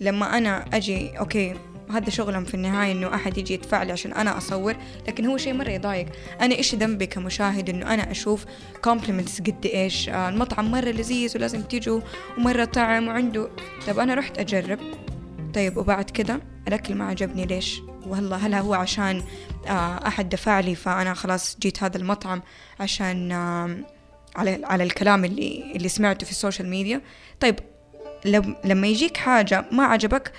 لما أنا أجي okay هذا شغلهم في النهاية إنه أحد يجي يدفع لي عشان أنا أصور لكن هو شيء مرة يضايق. أنا إيش ذنبي كمشاهد إنه أنا أشوف compliments قد إيش؟ آه المطعم مرة لذيذ ولازم تيجوا ومرة طعم وعنده. طب أنا رحت أجرب. طيب وبعد كده الأكل ما عجبني ليش؟ والله هل هو عشان آه أحد دفع لي فأنا خلاص جيت هذا المطعم عشان على على الكلام اللي اللي سمعته في ال social media طيب لما يجيك حاجة ما عجبك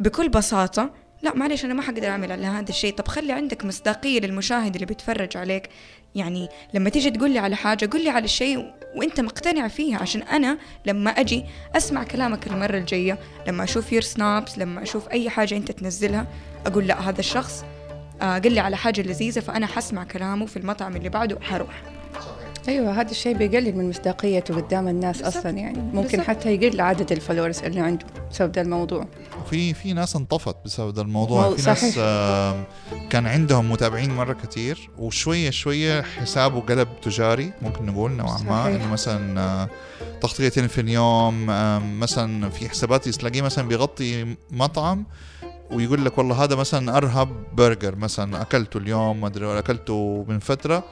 بكل بساطة لا معلش أنا ما حقدر أعمل على هذا الشيء. طب خلي عندك مصداقية للمشاهد اللي بيتفرج عليك. يعني لما تيجي تقول لي على حاجة قول لي على الشيء وأنت مقتنع فيها. عشان أنا لما أجي أسمع كلامك المرة الجاية لما أشوف يور سنابس لما أشوف أي حاجة أنت تنزلها أقول لا هذا الشخص آه، قل لي على حاجة لذيذة فأنا حسمع كلامه في المطعم اللي بعده حروح أيوه هذا الشيء بيقلل من مصداقيته قدام الناس بالزبط. أصلا يعني ممكن بالزبط. حتى يقل عدد ال followers اللي عنده بسبب ده الموضوع في في ناس انطفت بسبب ده الموضوع في صحيح. ناس كان عندهم متابعين مرة كثير وشوية شوية حسابه قلب تجاري ممكن نقول نوعا ما إنه مثلا آه، تغطيتين في اليوم مثلا في حسابات تلاقيه مثلا بيغطي مطعم ويقول لك والله هذا مثلا أرهب برجر مثلا أكلته اليوم ما أدري أكلته من فترة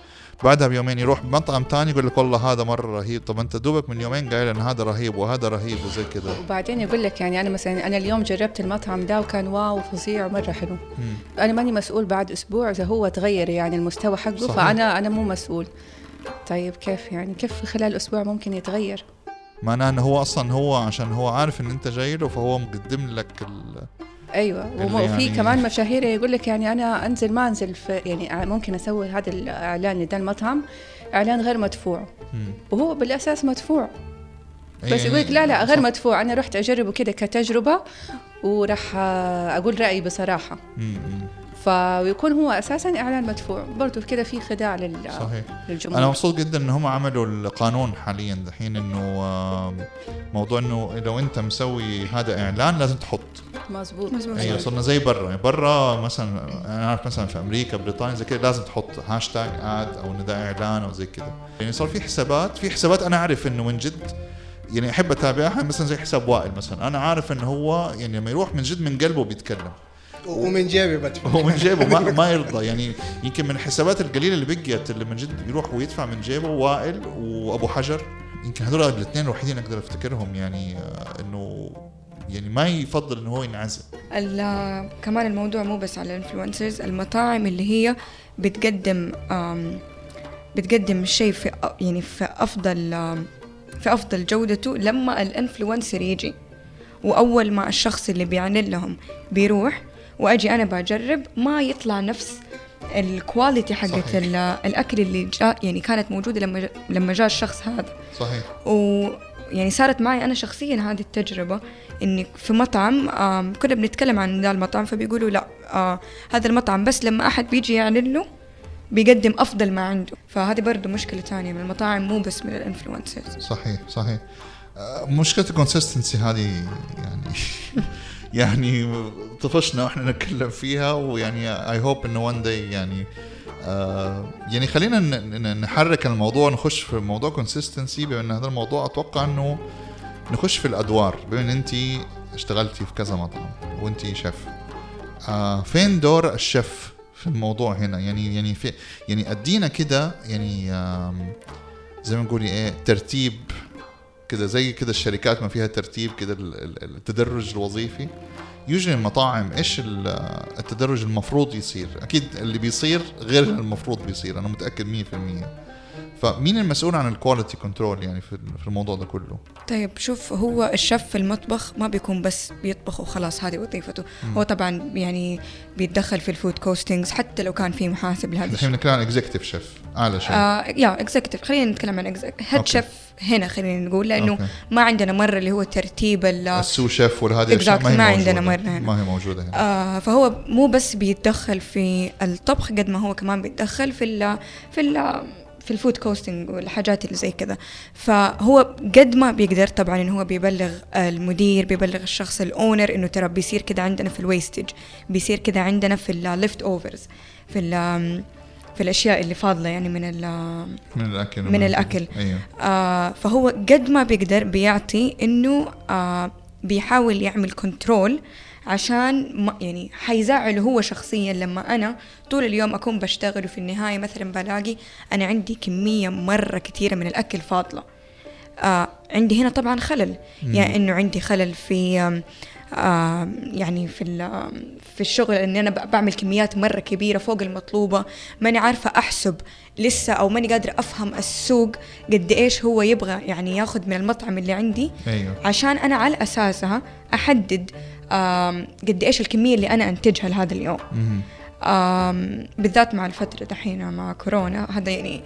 بعدها بيومين يروح بمطعم تاني يقول لك والله هذا مرة رهيب. طب أنت دوبك من يومين قايل إن هذا رهيب وهذا رهيب وزي كذا. وبعدين يقول لك يعني أنا مثلا أنا اليوم جربت المطعم ده وكان واو فظيع ومره حلو. أنا ماني مسؤول بعد أسبوع إذا هو تغير يعني المستوى حقه صحيح. فانا أنا مو مسؤول. طيب كيف يعني؟ كيف خلال أسبوع ممكن يتغير؟ معناه إنه هو أصلا هو عشان هو عارف إن أنت جاي له فهو مقدم لك ال أيوه. وفي يعني كمان مشاهير يقول لك يعني أنا أنزل ما أنزل في يعني ممكن أسوي هذا الإعلان لده المطعم إعلان غير مدفوع. وهو بالأساس مدفوع. بس يعني يقول لك لا لا غير مدفوع. أنا رحت أجربه كده كتجربة وراح أقول رأيي بصراحة. فيكون هو أساسا إعلان مدفوع. برضه كده في خداع لل صحيح. للجمهور. أنا مبسوط جدا إن هم عملوا القانون حاليا دحين إنه موضوع إنه لو أنت مسوي هذا إعلان لازم تحط. مظبوط. أيوه صرنا زي برا. يعني برا مثلا أنا عارف مثلا في أمريكا بريطانيا زي كده لازم تحط هاشتاج اد أو ان ده إعلان أو زي كده. يعني صار في حسابات في حسابات أنا أعرف إنه من جد يعني أحب أتابعها مثلا زي حساب وائل مثلا. أنا عارف إنه هو يعني لما يروح من جد من قلبه بيتكلم. ومن جيبي بدفع هو من جيبه. ما, ما يرضى. يعني يمكن من الحسابات القليلة اللي بقيت اللي من جد يروح ويدفع من جيبه وائل وأبو حجر. يمكن هذول الاثنين الوحيدين أقدر أفتكرهم يعني آه، إنه يعني ما يفضل إنه هو ينعزل. كمان الموضوع مو بس على ال influencers المطاعم اللي هي بتقدم بتقدم الشيء في يعني في أفضل في أفضل جودته لما ال influencer يجي. وأول ما الشخص اللي بيعلن لهم بيروح وأجي أنا بجرب ما يطلع نفس ال quality حقت الأكل اللي جاء يعني كانت موجودة لما لما جاء الشخص هذا. صحيح. و يعني صارت معي أنا شخصيا هذه التجربة إني في مطعم كنا بنتكلم عن ذا المطعم فبيقولوا لا آه هذا المطعم بس لما أحد بيجي يعلن له بيقدم أفضل ما عنده. فهذه برضه مشكلة ثانية من المطاعم مو بس من ال influencers صحيح صحيح. آه، مشكلة ال consistency هذه يعني يعني طفشنا وإحنا نتكلم فيها ويعني I hope إنه one day يعني آه يعني خلينا نحرك الموضوع نخش في موضوع consistency بما إن هذا الموضوع أتوقع إنه نخش في الأدوار بما إن انت اشتغلتي في كذا مطعم وانت شيف. آه فين دور الشيف في الموضوع هنا؟ يعني يعني في يعني أدينا كده يعني زي ما نقول إيه ترتيب كده زي كده الشركات ما فيها ترتيب كده التدرج الوظيفي. يوجد المطاعم إيش التدرج المفروض يصير؟ أكيد اللي بيصير غير المفروض بيصير أنا متأكد 100% فمين المسؤول عن ال quality control يعني في الموضوع ده كله؟ طيب شوف هو الشيف في المطبخ ما بيكون بس بيطبخ وخلاص هذه وظيفته. هو طبعا يعني بيتدخل في ال food costings حتى لو كان في محاسب لهذا الشيء. نتكلم عن executive chef أعلى شيء. آه يا executive خلينا نتكلم عن head chef هنا خلينا نقول لأنه okay. ما عندنا مرة اللي هو ترتيب ال sous chef والهذه الأشياء ما, هي ما عندنا مرة هنا. ما هي موجودة هنا. آه فهو مو بس بيتدخل في الطبخ قد ما هو كمان بيتدخل في ال في ال في ال food costing والحاجات اللي زي كذا. فهو قد ما بيقدر طبعا انه هو بيبلغ المدير بيبلغ الشخص ال owner إنه ترى بيصير كذا عندنا في ال wastage بيصير كذا عندنا في ال leftovers في في الأشياء اللي فاضلة يعني من من الأكل من الأكل. أيوه. آه فهو قد ما بيقدر بيعطي إنه آه بيحاول يعمل control عشان ما يعني حيزعله هو شخصيا لما أنا طول اليوم أكون بشتغل وفي النهاية مثلا بلاقي أنا عندي كمية مرة كثيره من الأكل فاضلة. آه عندي هنا طبعا خلل. يا يعني إنه عندي خلل في آه يعني في في الشغل اني أنا بعمل كميات مرة كبيرة فوق المطلوبة. ماني عارفة أحسب لسه أو ماني قادرة أفهم السوق قد إيش هو يبغى يعني ياخذ من المطعم اللي عندي. أيوه. عشان أنا على أساسها أحدد قد إيش الكمية اللي أنا أنتجها لهذا اليوم. بالذات مع الفترة دحين مع كورونا هذا يعني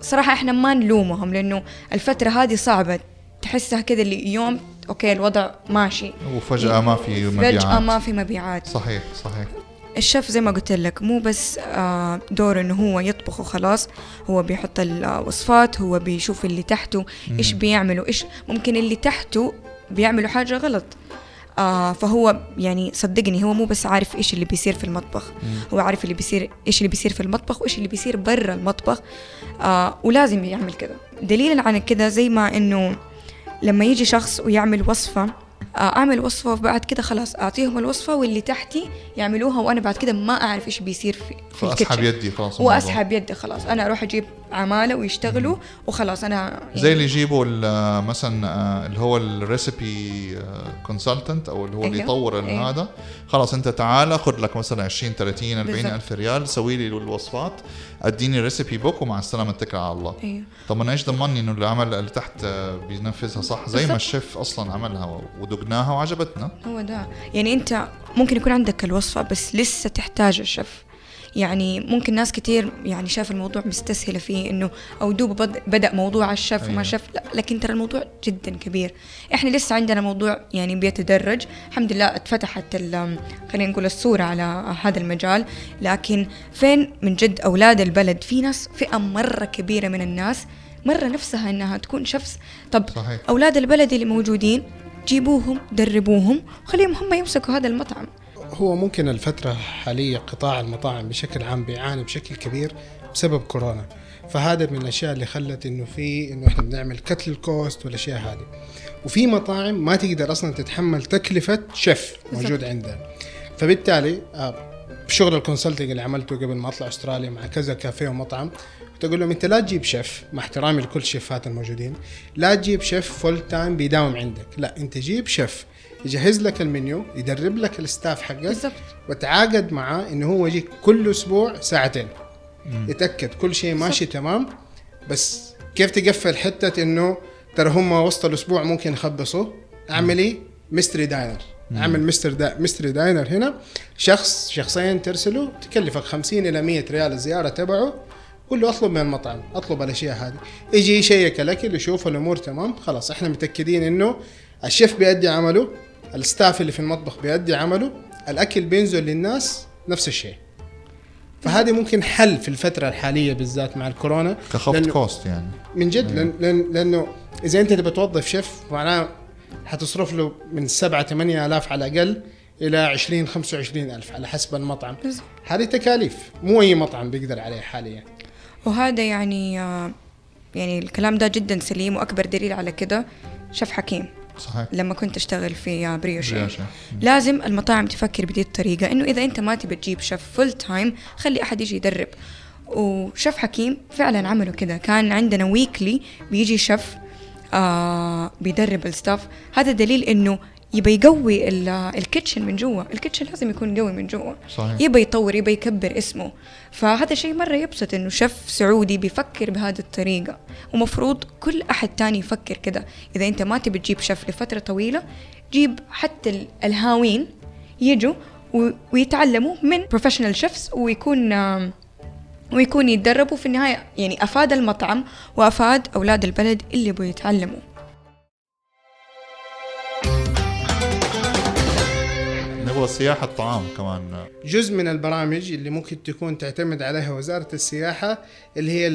صراحة إحنا ما نلومهم لأنه الفترة هذه صعبة. تحسها كذا اللي يوم أوكي الوضع ماشي. وفجأة ما في مبيعات فجأة ما في مبيعات. صحيح صحيح. الشيف زي ما قلت لك مو بس آه، دوره إنه هو يطبخ وخلاص هو بيحط الوصفات هو بيشوف اللي تحته إيش بيعملوا إيش ممكن اللي تحته بيعملوا حاجة غلط. آه فهو يعني صدقني هو مو بس عارف إيش اللي بيصير في المطبخ. مم. هو عارف اللي بيصير إيش اللي بيصير في المطبخ وإيش اللي بيصير برا المطبخ. آه ولازم يعمل كذا دليلا عن كذا زي ما إنه لما يجي شخص ويعمل وصفة آه، أعمل وصفة وبعد كده خلاص أعطيهم الوصفة واللي تحتي يعملوها وأنا بعد كده ما أعرف إيش بيصير في, في اسحب يدي خلاص وأسحب يدي خلاص. أنا أروح أجيب عماله ويشتغلوا وخلاص أنا يعني زي اللي يجيبوا مثلا آه، اللي هو ال recipe consultant أو اللي هو اللي أيوه. يطور أيوه. هذا. خلاص أنت تعال خذ لك مثلا 20 30 40 ألف ريال سوي لي الوصفات أديني recipe book ومع السلامة اتكل على الله. أيوه. طب أنا إيش ضمني إنه العمل اللي تحت آه، بينفذها صح؟ زي ما الشيف أصلا عملها وذقناها وعجبتنا. هو ده. يعني أنت ممكن يكون عندك الوصفة بس لسه تحتاج الشيف يعني ممكن ناس كتير يعني شاف الموضوع مستسهلة فيه إنه أو دوب بدأ موضوع الشف أيوة. وما شف لا لكن ترى الموضوع جدا كبير. إحنا لسه عندنا موضوع يعني بيتدرج. الحمد لله اتفتحت خلينا نقول الصورة على هذا المجال. لكن فين من جد أولاد البلد؟ في ناس فئة مرة كبيرة من الناس مرة نفسها إنها تكون شخص طب صحيح. أولاد البلد اللي موجودين جيبوهم دربوهم وخليهم هم يمسكوا هذا المطعم. هو ممكن الفترة الحالية قطاع المطاعم بشكل عام بيعاني بشكل كبير بسبب كورونا. فهذا من الأشياء اللي خلت إنه في إنه إحنا بنعمل كت لل cost والأشياء هذه. وفي مطاعم ما تقدر أصلا تتحمل تكلفة شيف موجود عندها فبالتالي بشغل آه، ال consulting اللي عملته قبل ما أطلع أستراليا مع كذا كافيه ومطعم تقول لهم أنت لا تجيب شيف مع احترامي لكل الشيفات الموجودين لا تجيب chef full time بيداوم عندك. لا أنت جيب شيف يجهز لك المنيو يدرب لك ال staff حقك بالضبط. وتعاقد معاه إنه هو يجيك كل أسبوع ساعتين. يتأكد كل شيء ماشي بالزبط. تمام. بس كيف تقفل حتة إنه ترى هم وسط الأسبوع ممكن يخبصوا؟ أعملي mystery diner. أعمل mystery دا mystery diner هنا. شخص شخصين ترسله تكلفك 50 إلى 100 ريال الزياره تبعه. قول له أطلب من المطعم أطلب الأشياء هذه. يجي يشيك الاكل يشوف الأمور تمام خلاص. إحنا متأكدين إنه الشيف بيأدي عمله. ال staff اللي في المطبخ بيأدي عمله الأكل بينزل للناس نفس الشيء. فهذه ممكن حل في الفترة الحالية بالذات مع الكورونا. كخفض cost يعني. من جد لأن لأن لأنه إذا أنت تبي توظف شيف معناه حتصرف له من 7 8 آلاف على الأقل إلى 20 25 ألف على حسب المطعم. هذه تكاليف مو أي مطعم بيقدر عليه حاليا. وهذا يعني يعني الكلام ده جدا سليم وأكبر دليل على كده شيف حكيم. صحيح. لما كنت أشتغل في بريوشي. لازم المطاعم تفكر بدي الطريقة إنه إذا أنت ما تبي تجيب chef full time خلي أحد يجي يدرب. وشيف حكيم فعلا عملوا كذا. كان عندنا weekly بيجي شيف آه بيدرب ال staff هذا دليل إنه يبى يقوي ال kitchen من جوا. ال kitchen لازم يكون قوي من جوا. صحيح. يبى يطور يبى يكبر اسمه. فهذا شيء مرة يبسط إنه شيف سعودي بيفكر بهذه الطريقة. ومفروض كل أحد تاني يفكر كده. إذا أنت ما تبي تجيب شيف لفترة طويلة جيب حتى الهاويين يجوا ويتعلموا من professional chefs ويكون ويكون يتدربوا في النهاية. يعني أفاد المطعم وأفاد أولاد البلد اللي يبغوا يتعلموا. وسياحة الطعام كمان. جزء من البرامج اللي ممكن تكون تعتمد عليها وزارة السياحة اللي هي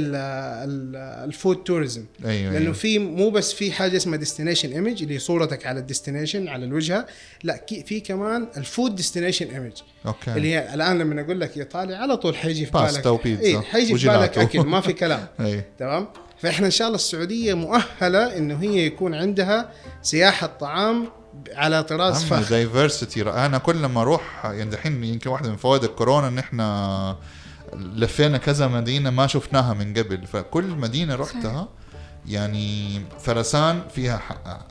ال food tourism. أيوة لأنه أيوة. في مو بس في حاجة اسمها destination image اللي صورتك على ال destination على الوجهة لا في كمان ال food destination image okay. اللي هي الآن لما أقول لك ايطاليا على طول حيجي في بالك. وبيتزا اي حيجي في بالك اكل ما في كلام. تمام؟ فإحنا إن شاء الله السعودية مؤهلة إنه هي يكون عندها سياحة طعام على طراز فخ. diversity أنا كل ما أروح يعني دحين يمكن واحدة من فوائد الكورونا إن إحنا لفينا كذا مدينة ما شفناها من قبل. فكل مدينة رحتها يعني فرسان فيها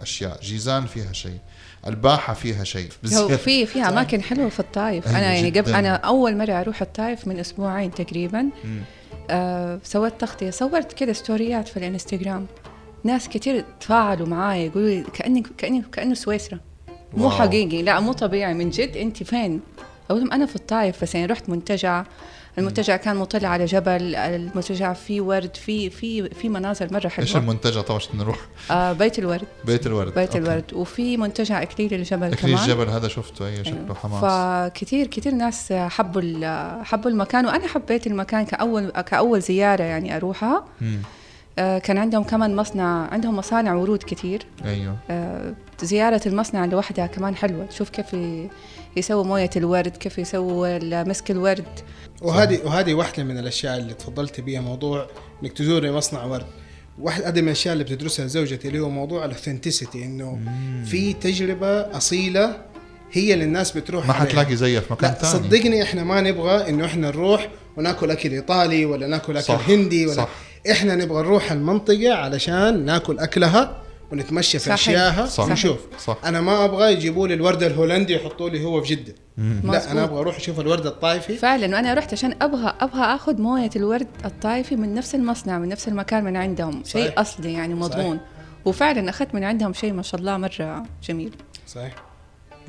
أشياء جيزان فيها شيء الباحة فيها شيء. هو في في أماكن حلوة في الطايف أيوة أنا يعني قبل أنا أول مرة أروح الطايف من أسبوعين تقريبا. آه سويت تغطية صورت كذا story ات في الإنستغرام. ناس كثير تفاعلوا معاي يقولوا كأني كأني كأنه سويسرا. مو حقيقي لا مو طبيعي. من جد أنت فين؟ أقول لهم أنا في الطايف بس يعني رحت منتجع. المنتجع كان مطل على جبل المنتجع فيه ورد في في في مناظر مرة حلوة. إيش المنتجع؟ طبعا عشان نروح. آه بيت الورد. بيت الورد. بيت okay. الورد. وفي منتجع إكليل الجبل إكليل كمان. الجبل هذا شفته أيوه شكله حماس فكثير كثير ناس حبوا حبوا المكان. وأنا حبيت المكان كأول كأول زيارة يعني أروحها. آه كان عندهم كمان مصنع عندهم مصانع ورود كثير أيوه. آه زيارة المصنع لوحدها كمان حلوة. تشوف كيف يسووا موية الورد كيف يسووا مسك الورد. وهذه وهذه واحدة من الأشياء اللي تفضلت بها موضوع إنك تزوري مصنع ورد. واحد من الأشياء اللي بتدرسها زوجتي اللي هو موضوع الاوثنتسيتي إنه في تجربة أصيلة هي اللي الناس بتروح ما حتلاقي زيها في مكان ثاني. صدقني إحنا ما نبغى إنه إحنا نروح وناكل أكل إيطالي ولا ناكل أكل صح هندي ولا صح. إحنا نبغى نروح المنطقة علشان ناكل أكلها ونتمشى في اشياءها صح ونشوف صح. أنا ما أبغى يجيبوا لي الورد الهولندي يحطوا لي هو في جدة. لا أنا أبغى أروح أشوف الورد الطائفي فعلا وأنا رحت عشان أبغى أبغى آخذ موية الورد الطائفي من نفس المصنع من نفس المكان من عندهم. صحيح. شيء أصلي يعني مضمون. صحيح. وفعلا أخذت من عندهم شيء ما شاء الله مرة جميل. صحيح.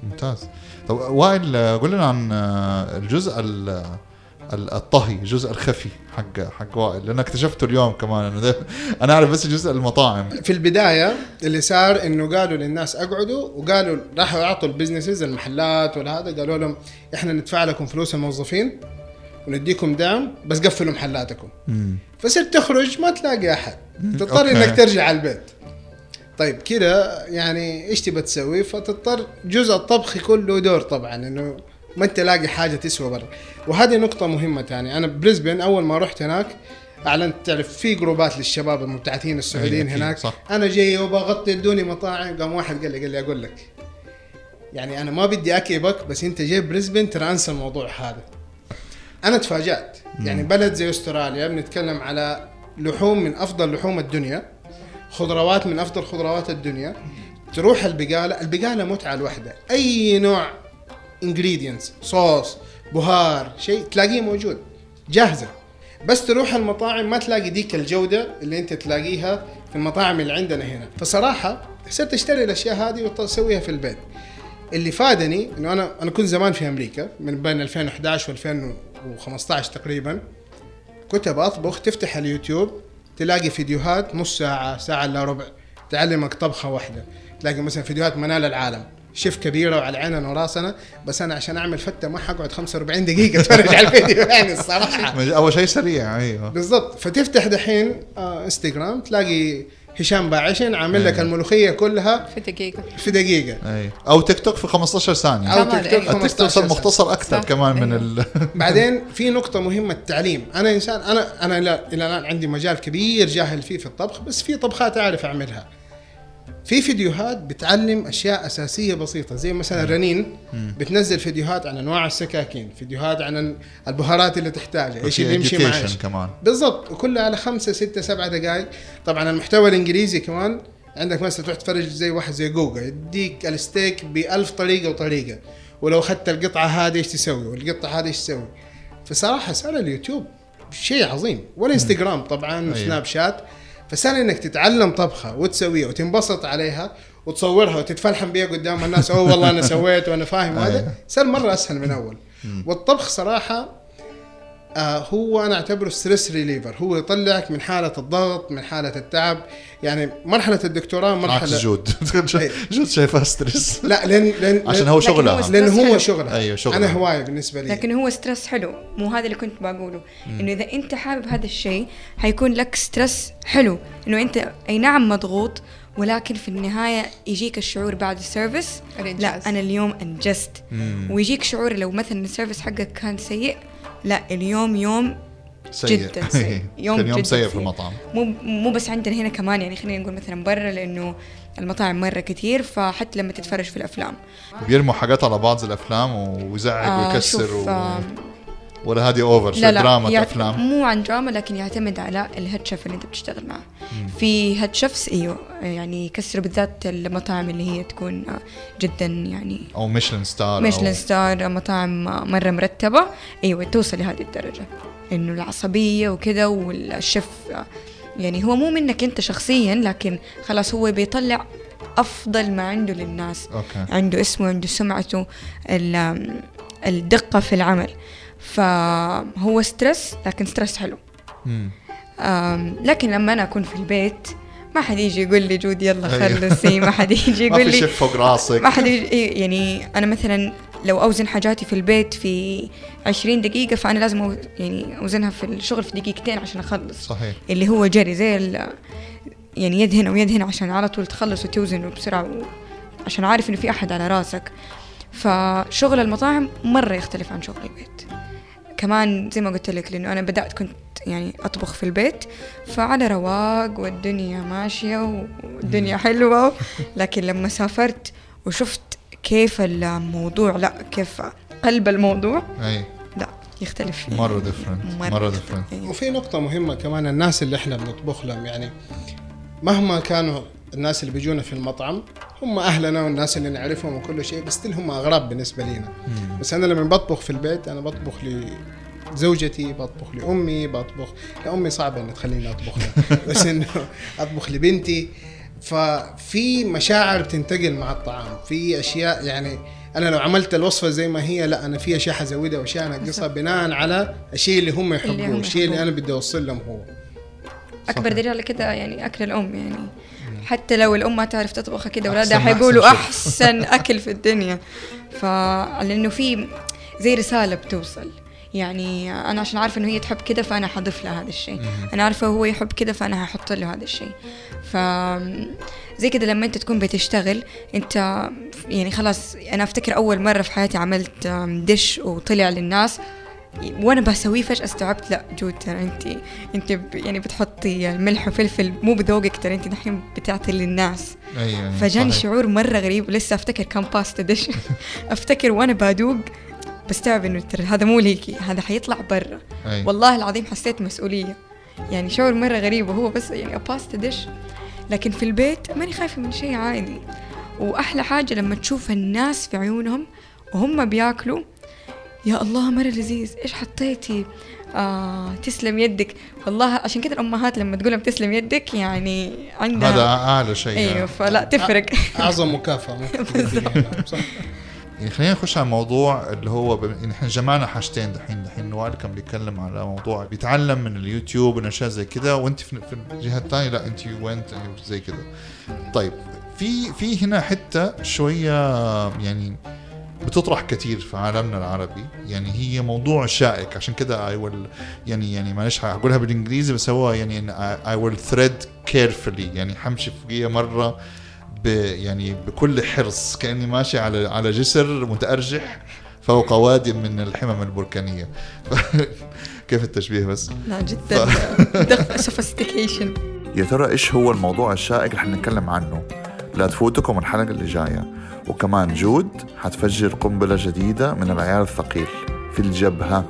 ممتاز. طب وائل قول لنا عن الجزء الطهي الجزء الخفي حق حق وائل لأن اكتشفته اليوم كمان. انه أنا أعرف بس جزء المطاعم. في البداية اللي صار إنه قالوا للناس أقعدوا وقالوا راحوا يعطوا البزنسز المحلات وهذا قالوا لهم إحنا ندفع لكم فلوس الموظفين ونديكم دعم بس قفلوا محلاتكم. فصرت تخرج ما تلاقي أحد. تضطر إنك ترجع على البيت. طيب كده يعني إيش تبى تسوي؟ فتضطر جزء الطبخ يكون له دور طبعا إنه ما انت لاقي حاجة تسوى برا. وهذه نقطة مهمة ثاني أنا بريسبن أول ما رحت هناك أعلنت تعرف في جروبات للشباب المبتعثين السعوديين هناك. صح. أنا جاي وبغطي ادوني مطاعم. قام واحد قال لي قال لي أقول لك يعني أنا ما بدي اكئبك بس أنت جاي بريسبن ترى انسى الموضوع هذا. أنا تفاجأت. يعني بلد زي أستراليا بنتكلم على لحوم من أفضل لحوم الدنيا خضروات من أفضل خضروات الدنيا. تروح البقالة البقالة متعة لوحدها. أي نوع انجريدينتس صوص بهار شيء تلاقيه موجود. جاهزة. بس تروح المطاعم ما تلاقي ديك الجودة اللي أنت تلاقيها في المطاعم اللي عندنا هنا. فصراحة صرت أشتري الأشياء هذه وأسويها في البيت. اللي فادني إنه أنا أنا كنت زمان في أمريكا من بين 2011 و2015 تقريبا. كنت بطبخ تفتح اليوتيوب تلاقي فيديوهات نص ساعة ساعة إلا ربع تعلمك طبخة واحدة. تلاقي مثلا فيديوهات منال العالم. شيف كبيرة وعلى عيننا وراسنا بس أنا عشان أعمل فتة ما حقعد 45 دقيقة أتفرج على الفيديو يعني الصراحة. أول شيء سريع أيوه. بالضبط. فتفتح دحين آه إنستغرام تلاقي هشام باعشن عامل لك أيوه. الملوخية كلها في دقيقة. في دقيقة. أي. أو تيك توك في 15 ثانية. أو تيك توك 15 ثانية. مختصر أكثر صح. كمان أيوه. من ال... بعدين في نقطة مهمة التعليم. أنا إنسان أنا أنا إلى الآن عندي مجال كبير جاهل فيه في الطبخ بس في طبخات أعرف أعملها. في فيديوهات بتعلم أشياء أساسية بسيطة زي مثلا رنين بتنزل فيديوهات عن أنواع السكاكين فيديوهات عن البهارات اللي تحتاجها إيش اللي يمشي مع إيش كمان. بالضبط وكلها على خمسة ستة سبعة دقائق طبعا المحتوى الإنجليزي كمان عندك مثلا تروح تتفرج زي واحد زي جوجل يديك الستيك بألف طريقة وطريقة. ولو أخذت القطعة هذه إيش تسوي؟ والقطعة هذه إيش تسوي؟ فصراحة صار اليوتيوب شيء عظيم. والإنستغرام طبعا أيوه. فسهل إنك تتعلم طبخة وتسويها وتنبسط عليها وتصورها وتتفلحم بيها قدام الناس. أوه والله أنا سويت وأنا فاهم هذا. صار مرة أسهل من أول. والطبخ صراحة هو أنا أعتبره stress reliever هو يطلعك من حالة الضغط من حالة التعب. يعني مرحلة الدكتوراه مرحلة جود. جود شايفها stress لا لأن لأن عشان هو شغلها. لأن هو شغلها. أيوه شغلها. أنا هواية بالنسبة لي. لكن هو stress حلو. مو هذا اللي كنت بقوله. إنه إذا أنت حابب هذا الشيء حيكون لك stress حلو. إنه أنت أي نعم مضغوط ولكن في النهاية يجيك الشعور بعد ال service لا أنا اليوم أنجزت. ويجيك شعور لو مثلا ال service حقك كان سيء لا اليوم يوم سيء. جدا سيء. يوم كان يوم سيء في المطعم. مو مو بس عندنا هنا كمان يعني خلينا نقول مثلا برا لأنه المطاعم مرة كتير فحتى لما تتفرج في الأفلام. بيرموا حاجات على بعض الأفلام ويزعق آه ويكسر و... آه ولا هذه over show لا لا دراما يعت- افلام مو عن دراما لكن يعتمد على ال head chef اللي انت بتشتغل معه. في head chefs أيوه يعني يكسروا بالذات المطاعم اللي هي تكون آه، جدا يعني أو Michelin star Michelin star مطاعم مرة مرتبة. أيوة توصل لهذه الدرجة. إنه العصبية وكذا والشيف يعني هو مو منك أنت شخصيا لكن خلاص هو بيطلع أفضل ما عنده للناس. okay. عنده اسمه عنده سمعته ال- الدقة في العمل. فهو stress لكن stress حلو. لكن لما أنا أكون في البيت ما حد يجي يقول لي جود يلا أيوة. خلصي ما حد يجي ما يقول في لي شيف فوق راسك. ما حد يجي يعني أنا مثلا لو أوزن حاجاتي في البيت في 20 دقيقة فأنا لازم يعني أوزنها في الشغل في دقيقتين عشان أخلص. صحيح. اللي هو جري زي يعني يد هنا ويد هنا عشان على طول تخلص وتوزن بسرعة عشان عارف إنه في أحد على راسك. فشغل المطاعم مرة يختلف عن شغل البيت. كمان زي ما قلت لك لأنه أنا بدأت كنت يعني أطبخ في البيت فعلى رواق والدنيا ماشية والدنيا حلوة. لكن لما سافرت وشفت كيف الموضوع لا كيف قلب الموضوع أي. لا يختلف مرة different مرة different. وفي نقطة مهمة كمان الناس اللي إحنا بنطبخ لهم يعني مهما كانوا الناس اللي بيجونا في المطعم هم أهلنا والناس اللي نعرفهم وكل شيء بس هم أغراب بالنسبة لنا بس أنا لما بطبخ في البيت أنا بطبخ لزوجتي بطبخ لأمي بطبخ لامي صعبة ان تخليني أطبخ لها. بس إنه أطبخ لبنتي. ففي مشاعر بتنتقل مع الطعام. في أشياء يعني أنا لو عملت الوصفة زي ما هي لا أنا في اشياء حزودها واشياء انقصها بناء على الشيء اللي هم يحبوه الشيء اللي. أنا بدي أوصل لهم هو. أكبر دليل على كده يعني أكل الأم يعني. حتى لو الأم ما تعرف تطبخ كده اولادها حيقولوا أحسن أحسن أكل في الدنيا. فلانه في زي رسالة بتوصل. يعني أنا عشان عارفه إنه هي تحب كده فأنا حضيف لها هذا الشيء. أنا عارفه هو يحب كده فأنا هحط له هذا الشيء. ف زي كده لما أنت تكون بتشتغل أنت يعني خلاص أنا أفتكر أول مرة في حياتي عملت دش وطلع للناس. وأنا بسويه فجأة استوعبت لا جود ترى انت انت يعني بتحطي ملح وفلفل مو بذوقك ترى انت دحين بتعطي للناس. اي فجاني صحيح. شعور مرة غريب ولسه أفتكر كم pasta dish أفتكر وأنا بدوق بستوعب إنه ترى هذا مو ليكي هذا حيطلع برا. أي. والله العظيم حسيت مسؤولية. يعني شعور مرة غريب وهو بس يعني pasta dish لكن في البيت ماني خايفة من شيء عادي. وأحلى حاجة لما تشوف الناس في عيونهم وهم بياكلوا يا الله مرة لذيذ إيش حطيتي؟ آه تسلم يدك. والله عشان كده الأمهات لما تقول لهم تسلم يدك يعني عندها هذا اعلى شيء. أيوه. فلا تفرق. أعظم مكافأة يعني خلينا نخش على موضوع اللي هو ب... إحنا جمعنا حاجتين دحين دحين نوال كان بيتكلم على موضوع بيتعلم من اليوتيوب واشياء زي كده وأنت في, في الجهة الثانية لا أنت وينت زي كده. طيب في في هنا حتة شوية يعني بتطرح كثير في عالمنا العربي. يعني هي موضوع شائك. عشان كده I will يعني يعني معلش هقولها بالإنجليزي بس هو يعني I will tread carefully يعني حمشي فوقيها مرة ب يعني بكل حرص. كأني ماشي على على جسر متأرجح فوق واد من الحمم البركانية. كيف التشبيه بس؟ لا جدا. sophistication يا ترى إيش هو الموضوع الشائك اللي حنتكلم عنه؟ لا تفوتكم الحلقة اللي جاية. وكمان جود حتفجر قنبلة جديدة من العيار الثقيل في الجبهة.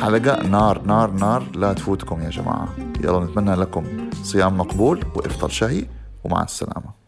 حلقة نار نار نار لا تفوتكم يا جماعة. يلا نتمنى لكم صيام مقبول وإفطار شهي ومع السلامة.